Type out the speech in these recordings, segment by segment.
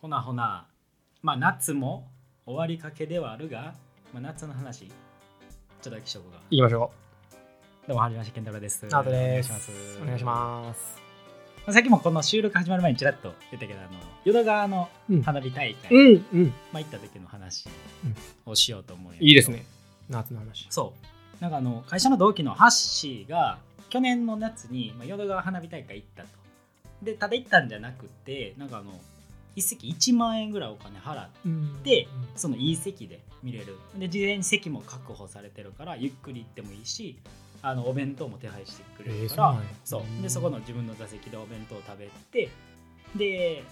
ほなほなまあ夏も終わりかけではあるが、まあ、夏の話ちょっとだけしようか行きましょどうもはじめまして健太郎ですう。アートです。お願いしますお願いします。まあさっきもこの収録始まる前にちらっと言ったけどあの淀川のうん花火大会、うん、うん。まあ、行った時の話をしようと思うんやけどいいですね。夏の話。そうなんかあの会社の同期のハッシーが去年の夏に、まあ、淀川花火大会行ったとでただ行ったんじゃなくてなんかあの一席1万円ぐらいお金払ってそのいい席で見れる。で事前に席も確保されてるからゆっくり行ってもいいしあのお弁当も手配してくれるから、えーそうでそこの自分の座席でお弁当を食べてで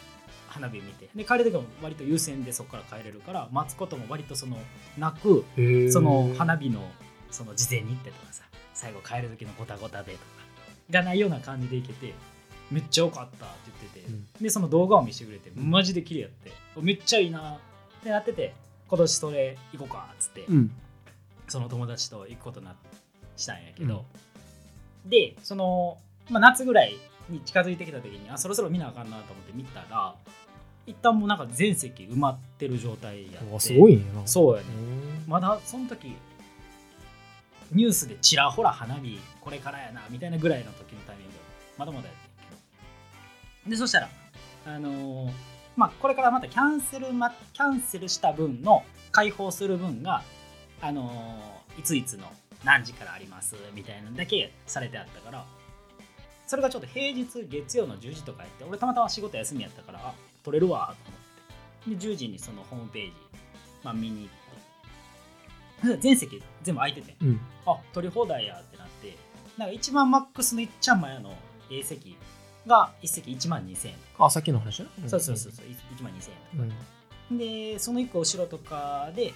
花火見て。で帰る時も割と優先でそこから帰れるから待つことも割とそのなくへー。その花火のその事前に行ってとかさ最後帰る時のゴタゴタでとかがないような感じで行けてめっちゃ良かったって言ってて、うん。でその動画を見せてくれてマジで綺麗やって。めっちゃいいなってなってて今年それ行こうかっつって、うん。その友達と行くことになしたんやけど、でその、まあ、夏ぐらいに近づいてきた時にあそろそろ見なあかんなと思って見たら一旦もうなんか全席埋まってる状態やってあすごいな。そうやね。うんまだその時ニュースでちらほら花火これからやなみたいなぐらいの時のタイミング。まだまだやっでそしたらあのーまあこれからまたキャンセル、ま、キャンセルした分の開放する分があのーいついつの何時からありますみたいなのだけされてあったからそれがちょっと平日月曜の10時とかやって俺たまたま仕事休みやったからあ取れるわと思って。で10時にそのホームページ、まあ、見に行って。全席全部空いてて。うん。あ取り放題やってなって。なんか一番マックスのいっちゃん前の A 席が1席1万2000円あ、さっきの話ね。そうそうそうそう1万2000円とか。うん。でその1個後ろとかで、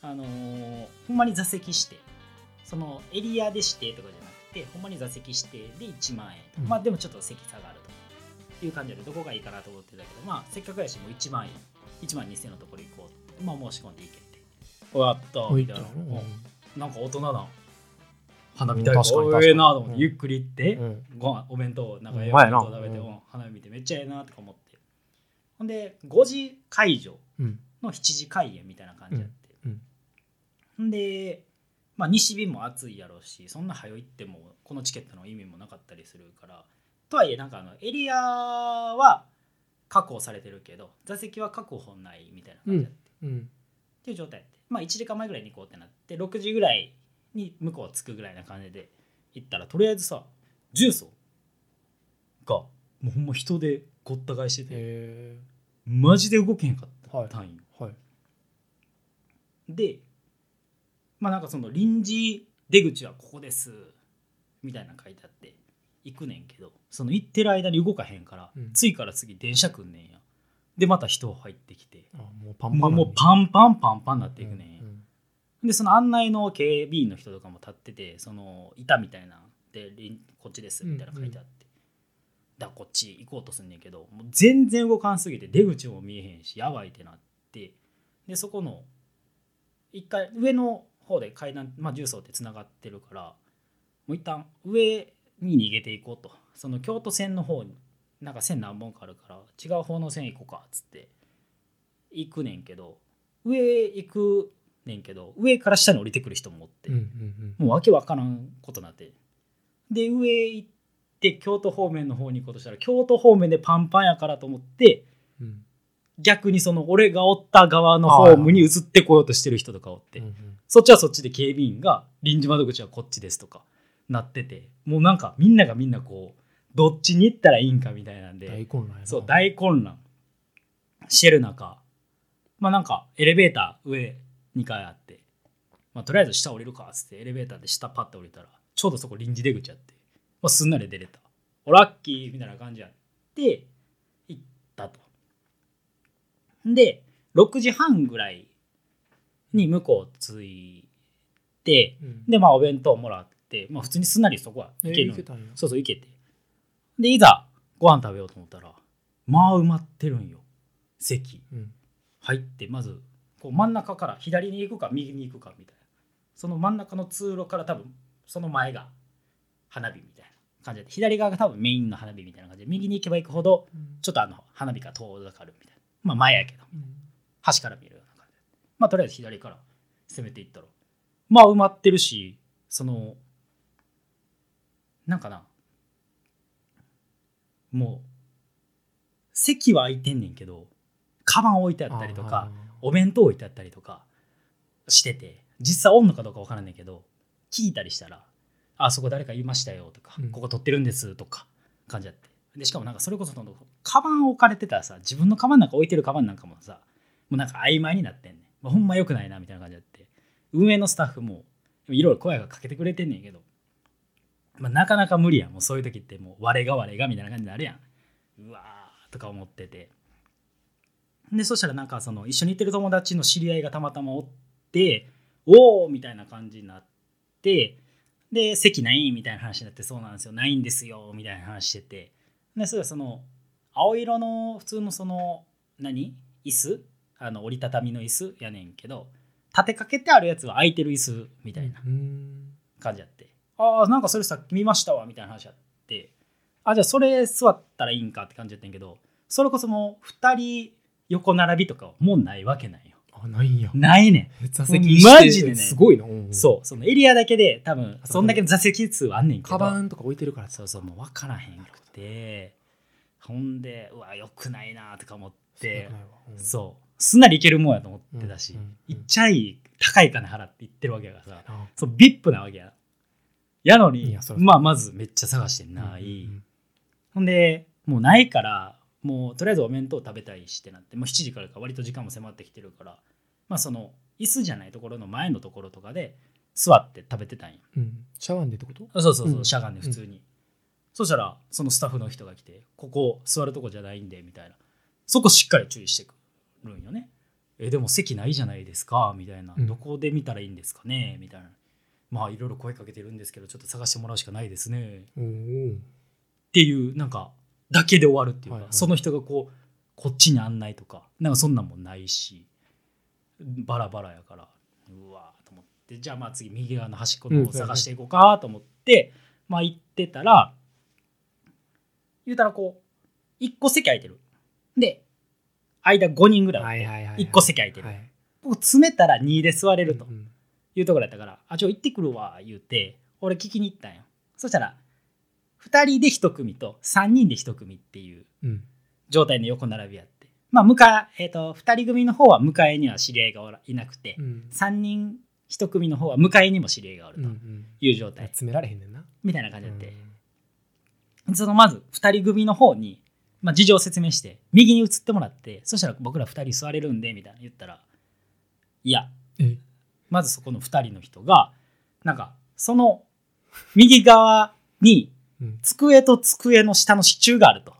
あのーほんまに座席指定そのエリアで指定とかじゃなくてほんまに座席指定で1万円とか、うん。まあでもちょっと席下がるという感じでどこがいいかなと思ってたけどまあせっかくやしもう1万円1万2000円のところ行こうって、まあ、申し込んでいけて。終わったみたいのな、うん。なんか大人な花火うん大会確かに確かに。ええなと思って、うん。ゆっくり行って、うん。ご飯お弁当なんかええ食べて、うん。うん花火見てめっちゃええなとか思って。ほんで5時会場うん。の7時開演みたいな感じやって、うん。ほんで、まあ、西日も暑いやろうしそんな早行ってもこのチケットの意味もなかったりするから。とはいえなんかあのエリアは確保されてるけど座席は確保ないみたいな感じやって、うん。っていう状態やって。まあ1時間前ぐらいに行こうってなって6時ぐらいに向こう着くぐらいな感じで行ったらとりあえずさ重曹がもうほんま人でごった返しててへマジで動けへんかった、はい単位。ーはい。でまあなんかその臨時出口はここですみたいなの書いてあって行くねんけどその行ってる間に動かへんから、うん。次から次電車来んねんや。でまた人入ってきてあ、もうパンパン。もうパンパンパンパンになっていくねんや、うんでその案内の警備員の人とかも立っててその板みたいなでこっちですみたいなの書いてあって、だからこっち行こうとすんねんけどもう全然動かんすぎて出口も見えへんしやばいってなって。でそこの一回上の方で階段、まあ、重曹ってつながってるからもう一旦上に逃げていこうと。その京都線の方になんか線何本かあるから違う方の線行こうかっつって行くねんけど上行くねんけど上から下に降りてくる人もおって、うんうんもうわけわからんことになって。で上行って京都方面の方に行こうとしたら京都方面でパンパンやからと思ってうん。うん。逆にその俺がおった側のホームに移ってこようとしてる人とかおって、うんうん。そっちはそっちで警備員が臨時窓口はこっちですとかなってて。もうなんかみんながみんなこうどっちに行ったらいいんかみたいなんで大混乱。そう大混乱。してる中。まあなんかエレベーター上2階あって、まあ、とりあえず下降りるかっつってエレベーターで下パッと降りたらちょうどそこ臨時出口あって、まあ、すんなり出れた。おラッキーみたいな感じやって行ったと。で6時半ぐらいに向こう着いてうん。でまあお弁当もらって、まあ、普通にすんなりそこはえー行ける行けたんや。そうそう行けて。でいざご飯食べようと思ったらまあ埋まってるんよ。席。うん。入ってまずこう真ん中から左に行くか右に行くかみたいな。その真ん中の通路から多分その前が花火みたいな感じで。左側が多分メインの花火みたいな感じで。右に行けば行くほどちょっとあの花火が遠ざかるみたいな。まあ前やけど。うん。端から見るような感じまあとりあえず左から攻めていったら。まあ埋まってるしそのなんかな。もう席は空いてんねんけどカバン置いてあったりとかお弁当置いてあったりとかしてて実際おんのかどうか分からんねんけど聞いたりしたら「あそこ誰かいましたよ」とかうん「ここ撮ってるんです」とか感じやって。でしかもなんかそれこそそのカバン置かれてたらさ自分のカバンなんか置いてるカバンなんかもさもうなんか曖昧になってんねん、まあ、ほんま良くないなみたいな感じやって。運営のスタッフもいろいろ声がかけてくれてんねんけど、まあ、なかなか無理やん。もうそういう時ってもう我が我がみたいな感じになるやん。うわーとか思っててでそしたらなんかその一緒に行ってる友達の知り合いがたまたまおっておおみたいな感じになってで席ないみたいな話になってそうなんですよ。ないんですよ。みたいな話してて。でそれはその青色の普通のその何？椅子？あの折りたたみの椅子やねんけど立てかけてあるやつは空いてる椅子みたいなうん感じやって、ああなんかそれさっき見ましたわみたいな話やって。あじゃあそれ座ったらいいんかって感じやったんやけどそれこそもう2人横並びとかはもうないわけないよ。あないんや。ないね座席マジでね。すごいな、そう。そのエリアだけで多分そんだけの座席数はあんねんけど。カバンとか置いてるからそうそうもう分からへんくて。ほんでうわよくないなとか思って。そう。すんなりいけるもんやと思ってたし、いっちゃい高い金払って行ってるわけやから。さあ。そう VIP なわけや。やのにまあまずめっちゃ探してない、うん。ほんでもうないからもうとりあえずお弁当食べたいしってなってもう7時からか割と時間も迫ってきてるからまあその椅子じゃないところの前のところとかで座って食べてたんやうん。シャワーでってこと？あそうそうそう、うん。しゃがんで普通に、そしたらそのスタッフの人が来て「ここ座るとこじゃないんで」みたいな。そこしっかり注意してくるんよね。えでも席ないじゃないですかみたいな、うん。どこで見たらいいんですかねみたいな。まあいろいろ声かけてるんですけどちょっと探してもらうしかないですね。っていうなんかだけで終わるっていうか、はいはい。その人がこうこっちに案内とかなんかそんなんもないしバラバラやからうわーと思ってじゃあまあ次右側の端っこの方を探していこうかと思って、まあ行ってたら言うたらこう1個席空いてる。で間5人ぐらいおってはいはいはい1個席空いてる、はい。ここ詰めたら2で座れるとうんいうところやったから「あちょ行ってくるわ」言うて俺聞きに行ったんよそしたら2人で1組と3人で1組っていううん。状態の横並びやって。まあ向かえー、と2人組の方は向かいには知り合いがおらいなくて、うん。3人1組の方は向かいにも知り合いがおるとうんうん。いう状態、詰められへんねんな。みたいな感じやって、うんそのまず2人組の方に、まあ、事情を説明して右に移ってもらってそしたら僕ら2人座れるんでみたいな言ったらいや。え？まずそこの2人の人がなんかその右側にうん。机と机の下の支柱があると。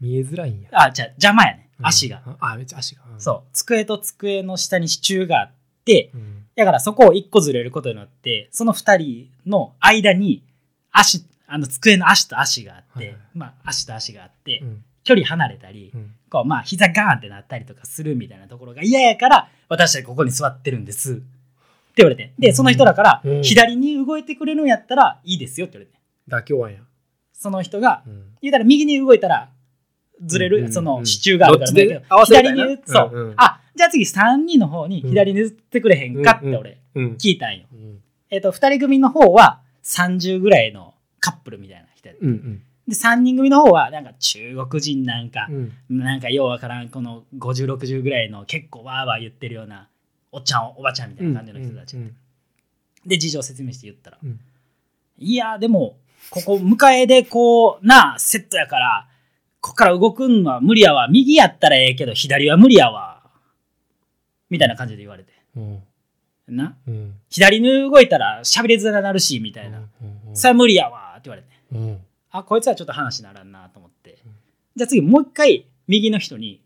見えづらいんや。あじゃあ邪魔やね。うん。足が、あめっちゃ足が。そう。机と机の下に支柱があってうん。だからそこを1個ずれることによってその2人の間に足あの机の足と足があって、はいはい。まあ足と足があって、うん。距離離れたり、うん。こうまあ膝ガーンってなったりとかするみたいなところが嫌やから私たちここに座ってるんです。って言われて。でその人だからうん。左に動いてくれるんやったらいいですよって言われて。妥協案やその人がうん。言うたら右に動いたらずれる、うんうんその支柱があるからどっちで？合わせるかやな。左にそう、うん。う。んあじゃあ次3人の方に左に移ってくれへんかって俺うん聞いたんよ、うん。えっ、と2人組の方は30ぐらいのカップルみたいな人うんうん。で3人組の方はなんか中国人なんか、うん。なんかようわからんこの5060ぐらいの結構わーわー言ってるようなおっちゃんおばちゃんみたいな感じの人たち、うんで事情説明して言ったら、うん。いやでもここ迎えでこうなあセットやからこっから動くんは無理やわ。右やったらええけど左は無理やわ。みたいな感じで言われて。うん。な？うん。左に動いたら喋りづらなるしみたいな、うんそれは無理やわって言われて。うん。あこいつはちょっと話ならんなと思って、うん。じゃあ次もう一回右の人に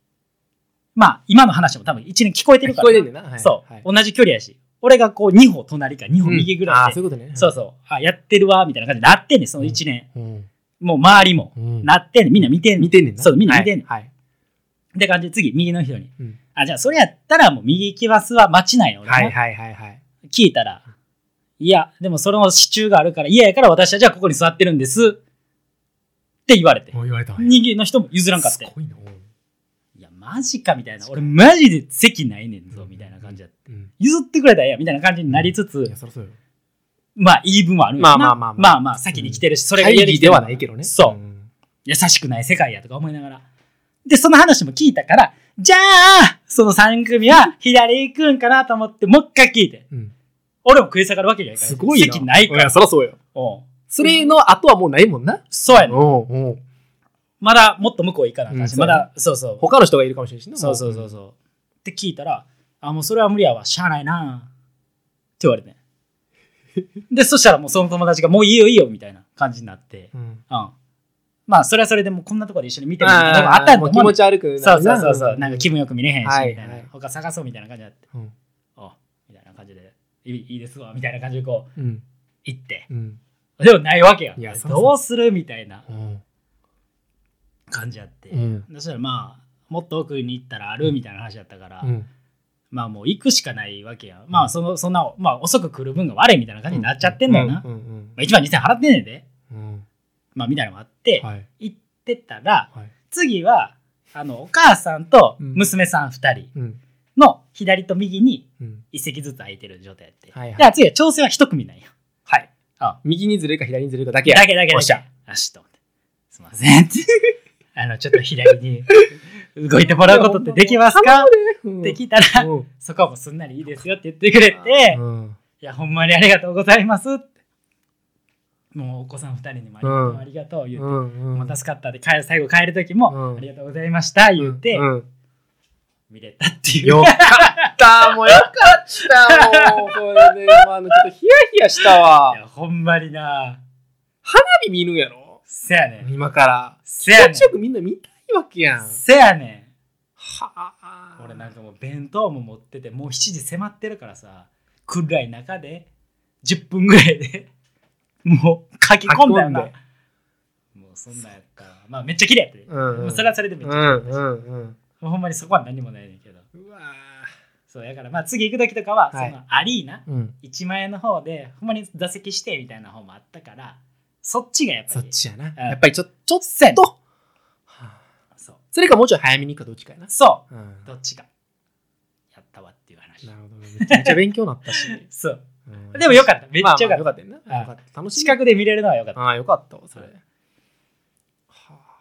まあ今の話も多分一年聞こえてるから聞こえてんねんな。はい。そう、はい。同じ距離やし俺がこう2歩隣か2歩右ぐらいで、ーそういうことね。そうそう。あやってるわみたいな感じになってんねんその1年、うん。もう周りも。うん。なってんねん。みんな見てんねん。見てんねんな。そうみんな見てんねん、はい。はいって感じで次右の人に。うん。あじゃあそれやったらもう右行きますは待ちないよ。俺も、はいはいはいはい。聞いたら。いやでもその支柱があるから嫌やから私はじゃあここに座ってるんです。って言われて。もう言われた。わ右の人も譲らんかって。すごいなマジかみたいな。俺マジで席ないねんぞみたいな感じやって。うん。譲ってくれたらええやんみたいな感じになりつつまあ言い分もあるまあまあまあまあ。まあ先に来てる。しそれが会嫌ではないけどね。そう。うん。優しくない世界やとか思いながら。で、その話も聞いたから、じゃあ、その3組は左行くんかなと思って、もう一回聞いて。うん。俺も食い下がるわけにはいかない。すごいな。席ないから。やそりゃそうよ。それの後はもうないもんな。そうやねん。まだもっと向こう行かなあかんし、うんまだ、そうそう。他の人がいるかもしれないしなそうそうそうそう。って聞いたら、あ、もうそれは無理やわ、しゃあないなって言われて。で、そしたらもうその友達が、もういいよいいよみたいな感じになって、うん。うん。まあ、それはそれでもうこんなところで一緒に見てるみたいなのがあったんだと思うねんもう気持ち悪くなそうそうそうそう、なんか気分よく見れへんし、はいみたいな、はい他探そうみたいな感じになって、うん。あみたいな感じで、いいいいですわ、みたいな感じでこう、うん。行って、うん。でもないわけよ。いや。そうそう。どうするみたいな。うん感じやって、うん。そしたらまあ、もっと奥に行ったらあるみたいな話だったから、うん。まあもう行くしかないわけや。まあその、そんな、まあ遅く来る分が悪いみたいな感じになっちゃってんだよな。うんうんまあ、1万2000払ってんねんで。うん。まあみたいなのもあって、はい。行ってたら、はい。次は、あの、お母さんとうん。娘さん2人うん。の左と右にうん。一席ずつ空いてる状態やって。はいはい。だから次は調整は一組なんよ。はい。あ右にずれるか左にずれるかだけや。だけだけだけ。よしと思って。すいません。あの、ちょっと左に 動いてもらうことってできますか？って聞いたら、うん。そこはもうすんなりいいですよって言ってくれて、うんいや、ほんまにありがとうございますって。もうお子さん2人にもありがとう、言って、うんもう助かったで帰る最後帰る時も、うん。ありがとうございました言って、うん見れたっていう。よかった。もうよかった。もうこれでまあちょっとヒヤヒヤしたわ。いやほんまにな。何見るんやろ？せやねん。今から。せやねん。気持ちよくみんな見たいわけやん。せやねはあ。ん。俺なんかもう弁当も持ってて、もう7時迫ってるからさ、暗い中で10分ぐらいでもう書き込んだんもうそんなんやったら、まあめっちゃ綺麗やったで。うん。うんもうそれはそれでめっちゃ綺麗うんやったし、うんうん。ほんまにそこは何もないねんけど。うわそうやからまあ次行く時とかは、はい。そのアリーナーうん。1万円の方でほんまに座席してみたいな方もあったからそっちがやっぱり。そっちやな。うん。やっぱりちょちょっせやねんと。はあ。そう。それかもうちょい早めに行くかどっちかやな。そう。ん。うどっちかやったわっていう話。なるほど。めちゃめちゃ勉強になったし。そう。うん。でもよかった。めっちゃよかった,、まあまあよかったよな。楽しい。近くで見れるのはよかった。ああよかったわそれ。はあ。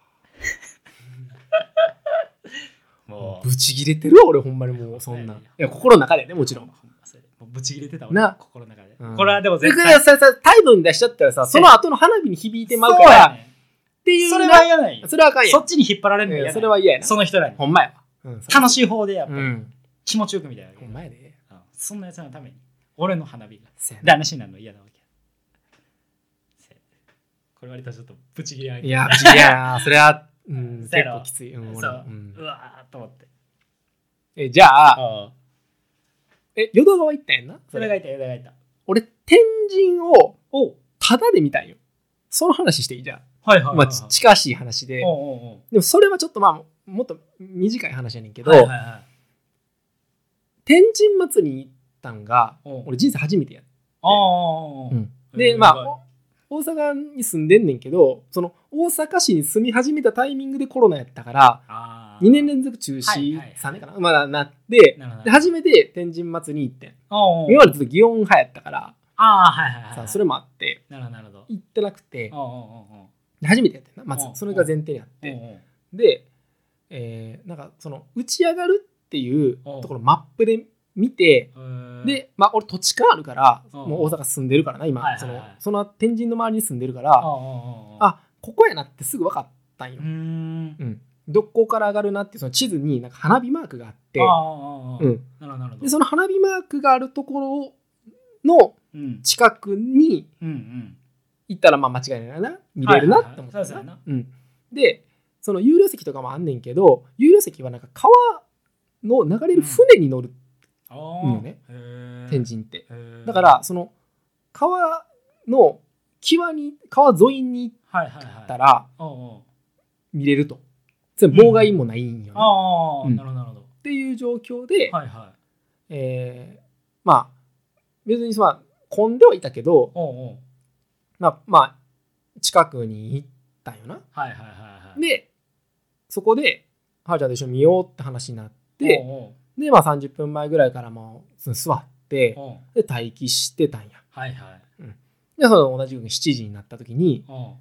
もう。ブチギレてるわ俺ほんまにもうそんな。いや心の中でねもちろんほまそれもうブチ切れてたわな。心の中で、うん。これはでもだ絶対。ささ態度に出しちゃったらさその後の花火に響いてまうかそうやらっねていうそれなは嫌ないよ。それはあかんやん。そっちに引っ張られるの嫌いやないそれは嫌やな。その人らに。ほんまや。わうん楽しい方でやっぱり。うん。気持ちよくみたいな、ほんまやで。うん。そんなやつのために。俺の花火が。せやな。で話になるの嫌なわけ。せこれ割とちょっとブチ切れあいやブチギレやな。それはうん結そうやろ。構きつい。うん俺そう、うん。うわーっと思って。えじゃあえ淀川行ったんやんな？それ。がいたそれがいた。俺天神をおタダで見たんよ。その話していい？じゃんはいはいはい、まあち近しい話で。おうおうおう。でもそれはちょっとまあもっと短い話やねんけど、はいはいはい。天神祭りに行ったんが俺人生初めてや、ああああうん。あでまあは大阪に住んでんねんけどその大阪市に住み始めたタイミングでコロナやったからあ2年連続中止、はいはいはい。3年かな？まだなってで初めて天神祭りに行って今までずっと祇園派やったから。ああはいはいはいさそれもあって。なるほど行ってなくて。初めてやってんな。まずうんそれが前提にあって。で、えーなんかその打ち上がるっていううんところマップで見てで、まあ、俺土地勘あるから、うんもう大阪住んでるからな今、はいはいはい。そのその天神の周りに住んでるから、あここやなってすぐ分かったんよ。うんどこから上がるなってその地図になんか花火マークがあってその花火マークがあるところのうん。近くにうんうん。行ったらまあ間違いないな見れるなって思ってはいはいはい。そうそうやなうん、でその有料席とかもあんねんけど有料席はなんか川の流れる船に乗る、あいいよねあ天神って。だからその川の際に川沿いに行ったら見れると妨害もないんよな、っああ、うん。なるほどなるほていう状況で、どはいはい。えーまあ別にまあ混んではいたけど、おうおう。まあ、まあ近くに行ったんよな。はいはいはいはい。でそこではるちゃんと一緒に見ようって話になっておでまあ30分前ぐらいからもう座ってうおう。おうで待機してたんや。はいはい。でその同じく7時になった時におう。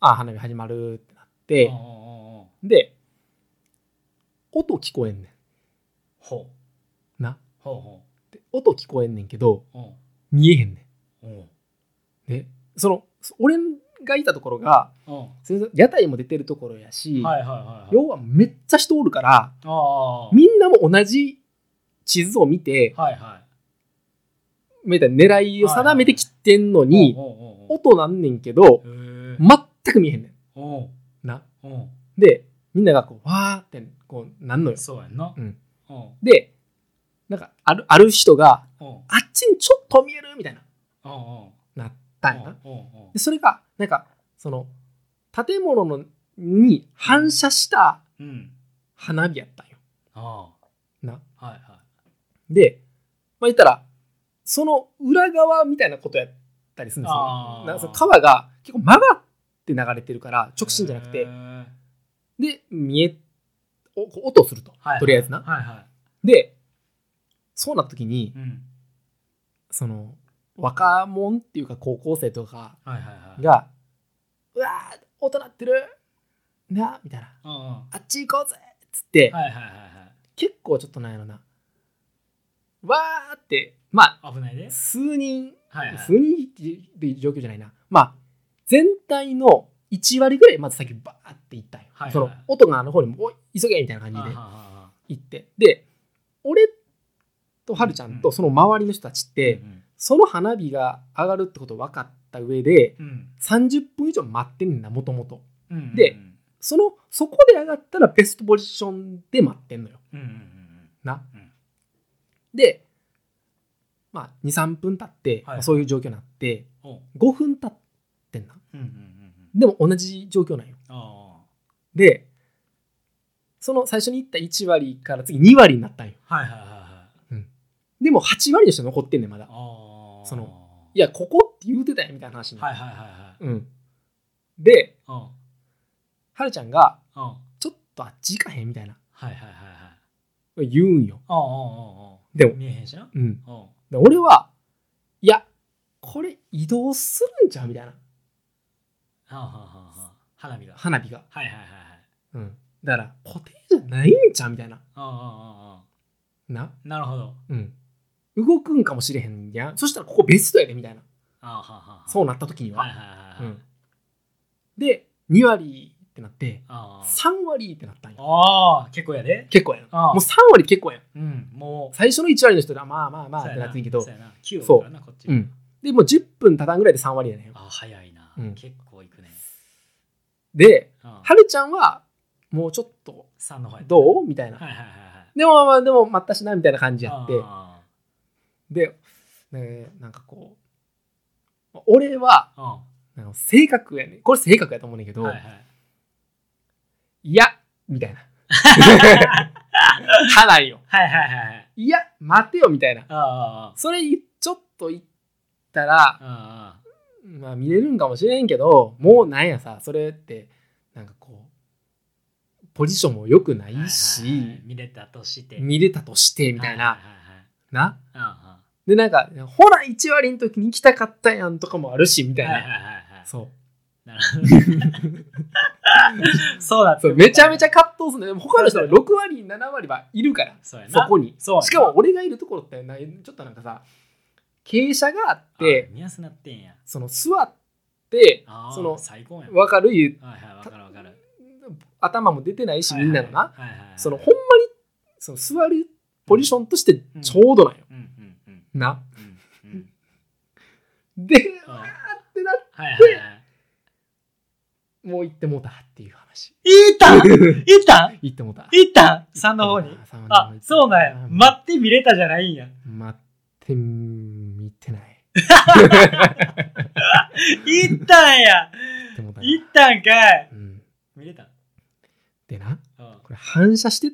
あ花火始まるってなっておうおうおうおうで音聞こえんねほう。んな。ほうほで音聞こえんねんけど見えへんねん。でその俺がいたところが屋台も出てるところやし、はいはいはいはい。要はめっちゃ人おるからみんなも同じ地図を見てはいはい。みたいな狙いを定めてきてんのにおうおうおうおう。音なんねんけど全く見えへんねん。な。でみんながこうわーってこうなんのよ。そうやんな。うん。おうでなんかあるある人がおうあっちにちょっと見えるみたいなおうおうなったんやな。おうおうでそれがなんかその建物のに反射したうん。花火やったんよ。あな。あはいはでまあ言ったらその裏側みたいなことやったりするんですよ。あーなんかその川が結構曲がって流れてるからい直進じゃなくて。へえで見えお音すると、はい。はいとりあえずな。はいはでそうなった時にいうん。その若者っていうか高校生とかはいはいはい。が「うわー音鳴ってる。な」みたいな。うんうん。は「あっち行こうぜ」っつって、いはいはいはい。結構ちょっとなんやろな。わーってまあ危ないで数人、はいはい。数人っていう状況じゃないな。まあ全体の1割ぐらいまず先バーって行ったんよ、はいはい。その音があの方にも「おい急げ」みたいな感じで行って。で俺とはるちゃんとその周りの人たちって、うんその花火が上がるってこと分かった上でうん。30分以上待ってんねんなもともとうんうん。でそのそこで上がったらベストポジションで待ってんのよ。うんうんうんな、うん。でまあ23分経って、はいまあそういう状況になっておう。5分経ってんな。うんうんうんうんでも同じ状況なんよ。あでその最初に言った1割から次2割になったんよ。あはいはいはいはい。でも8割の人残ってんねんまだ。そのいやここって言うてたやんみたいな話になはいはいはいはい。うん、ではるちゃんがはちょっとあっち行かへんみたいな。いはいはいはい。言うんよ。ああああああでも見えへんしな。うん。うん。で俺はいやこれ移動するんちゃうみたいな。はあはあはあはあ花火が。花火が、はいはいはいはい。うん、だから固定じゃないんちゃうみたいな。あああああなあな？るほど。うん。動くんかもしれへんやん。そしたらここベストやでみたいな。ああはあはあ。そうなった時には、はいはいはいはい。うん、で2割ってなってああ。3割ってなったんよ。ああ結構やで。結構やん。ああ。もう3割結構やん。うんもう。最初の1割の人ではまあまあまあってなってんけど。そうやな。9そうからなこっちうん。でもう10分経たんぐらいで3割やねんああ早いな。うん。結構いく。ねでははるちゃんはもうちょっと3の方どう？みたいな、はいはいはいはい。でもまあでも待ったしなみたいな感じやって。あで、ね、なんかこう俺はああの性格やねこれ性格やと思うねんけど、うんはいはい。いやみたいな。はないよ。はいはいはいはい。いや待てよみたいな。それちょっと言ったらああまあ見れるんかもしれんけどもうなんやさそれってなんかこうポジションも良くなはいはいし、はいはい。見れたとして見れたとしてみたいな、はいはいはいな。はいあでなんかほら1割の時に行きたかったやんとかもあるしみたいな、あはいはいはいはい。そう。なるほどそうだそうめちゃめちゃ葛藤するんだよでも他の人は6割7割はいるからそこに。しかも俺がいるところってなちょっとなんかさ傾斜があってあ見やすなってんや。その座ってその最高やん。分かる言うはいはいわかるわかる。頭も出てないしみんなのな。そのほんまにその座るポジションとしてちょうどなんよ、うんうんうんな。であわーってなっはいはいはい。もう行ってもうたっていう話。いったん？いったん？行ってもうた。いったん ?3 の方にあそうなんや。待って見れたじゃないんや。待って見てない。いったんや。行ったいったんかい。うん、見れたでなうん。これ反射してっ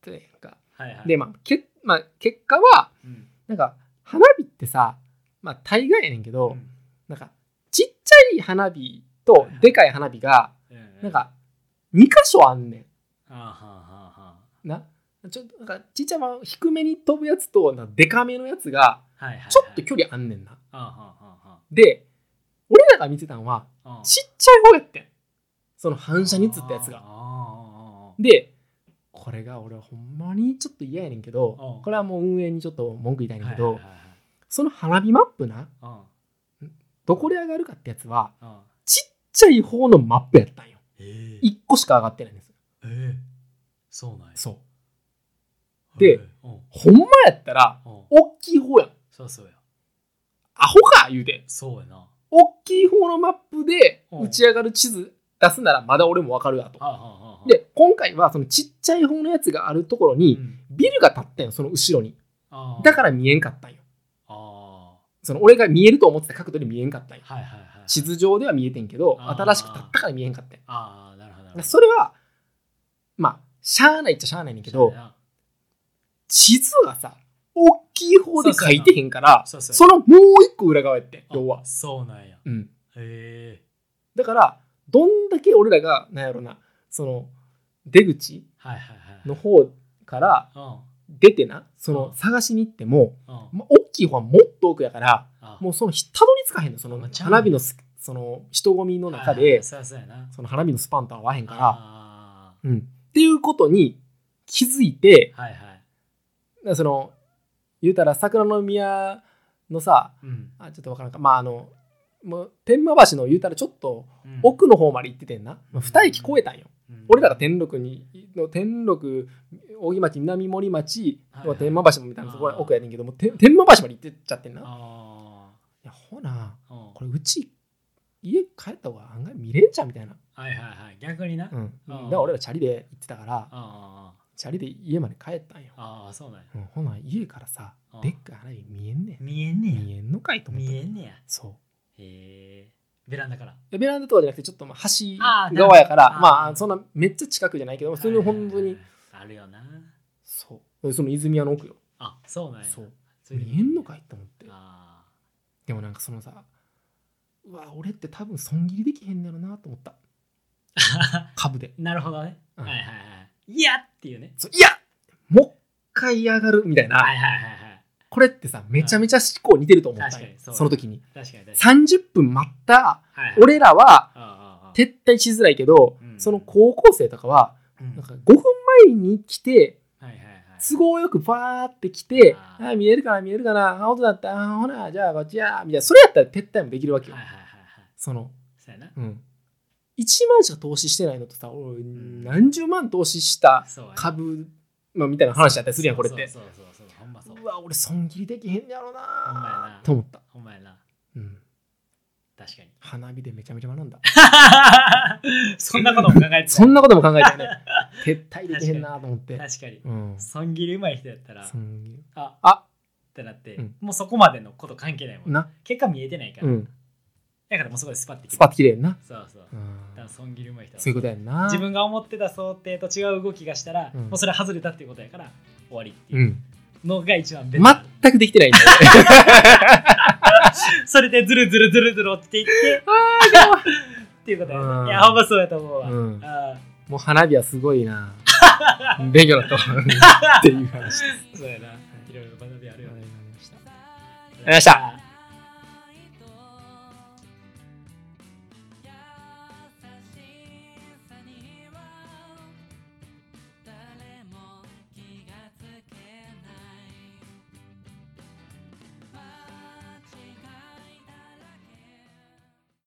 てんか。はいはい。で、まあ、けまあ結果はうん。なんか花火ってさまあ大概やねんけど、うん。なんかちっちゃい花火とでかい花火がうんなんか2箇所あんねん。あはあはあはな？ちょっとなんかちっちゃいまま低めに飛ぶやつとなんかめのやつがあはいはいはい。ちょっと距離あんねんな。で俺らが見てたのはあちっちゃい方やってん。その反射に映ったやつが。あでこれが俺はほんまにちょっと嫌やねんけどうん。これはもう運営にちょっと文句言いたいねんけどその花火マップなはいどこで上がるかってやつはちっちゃい方のマップやったんよ。え。1個しか上がってないんです。ええ。そうなんや。そう。でうん。ほんまやったらうん。大きい方やんそうそうやアホか言うて。そうやな。大きい方のマップでうん。打ち上がる地図出すならまだ俺もわかるわと。はあはあはあで今回はそのちっちゃい方のやつがあるところうにん。ビルが建ったんよその後ろに。だから見えんかったんよ。あその俺が見えると思ってた角度で見えんかったんよ。ーはいはいはい。地図上では見えてんけど新しく建ったから見えんかったんよ。ああなるほどそれはまあしゃあないっちゃしゃあないねんけど地図はさ大きい方で書いてへんからそのもう一個裏側やってあ要は。そうなんや。うん。へえ。だからどんだけ俺らがなんやろなその出口の方からうん。出てなそのうん。探しに行っても、うん。まあ、大きい方はもっと奥やからあもうそのひたどり着かへんのその花火のすその人混みの中でそうそうやな。その花火のスパンと合わへんから、あうん、っていうことに気づいてーはいはい。その言うたら桜の宮のさうん。あちょっとわからんか。まああのもう天満橋の言うたらちょっとうん。奥の方まで行っててんな、まあ、2駅越えたんよ、うん。俺らが天禄にの天禄大木町南森町はいはい。天満橋もみたいなところあー。奥やねんけどもて天満橋まで行ってっちゃってんな。あいやほなこれうち家帰った方が案外見れんじゃんみたいな、はいはいはい。逆にな。うん、だから俺らチャリで行ってたから。あチャリで家まで帰ったんよ、あああそうなんや。うん、ほな家からさでっかい花火見えんねん。見えんね見えんのかいとや思った。見えんねや。そう。へえ。ベランダから。いやベランダとかじゃなくてちょっとまあ橋あー側やからなるほど。まあーあそんなめっちゃ近くじゃないけど普通に本当にあるよなそう。その泉屋の奥よ。あそうなんや。そう。それで見えんのかいと思って。あでもなんかそのさうわ俺って多分損切りできへんねやろなと思った。あ 株で。なるほどね。うん。はいはいはいいやっていうね。そういやもう一回上がるみたいな、はいはいはいはい。これってさめちゃめちゃ思考似てると思ったんよ確かにそうその時に。確かに確かに。30分待ったはいはい。俺らはああああ撤退しづらいけど、うん。その高校生とかはうん。なんか5分前に来てはいはいはい。都合よくバーって来てあ「ー。あ見えるかな見えるかなあ音だったあほなじゃあこっちや」みたいな。それやったら撤退もできるわけよ、はいはいはいはい。そのそうやな。うん1万しか投資してないのとさ俺何十万投資した株、まあ、みたいな話だったりするやんこれって。そうそうそうそうほんまそう。うわ俺損切りできへんやろほんまやな。なと思った、ほんまやな。うん、確かに。花火でめちゃめちゃ学んだ。そんなことも考えてたそんなことも考えたよね撤退できへんなと思って。確かに。うん。損切りうまい人やったら損切り。あ。あ。ってなって、うん。もうそこまでのこと関係ないもんな。結果見えてないから、うんだからもうそこでスパッてスパッと切れんな、そうそう。うん。だから損切りうまい人はそういうことやんな。自分が思ってた想定と違う動きがしたら、うん。もうそれは外れたっていうことやから終わりってういうん。のが一番ベ全くできてないんだよ それでズルズルズルズル落ちていって っていうことやうん。ないやほんまそうやと思うわ、うん。あもう花火はすごいな。勉強だった。わっていう話そうやな。いろいろ学びあるよねありがとうございました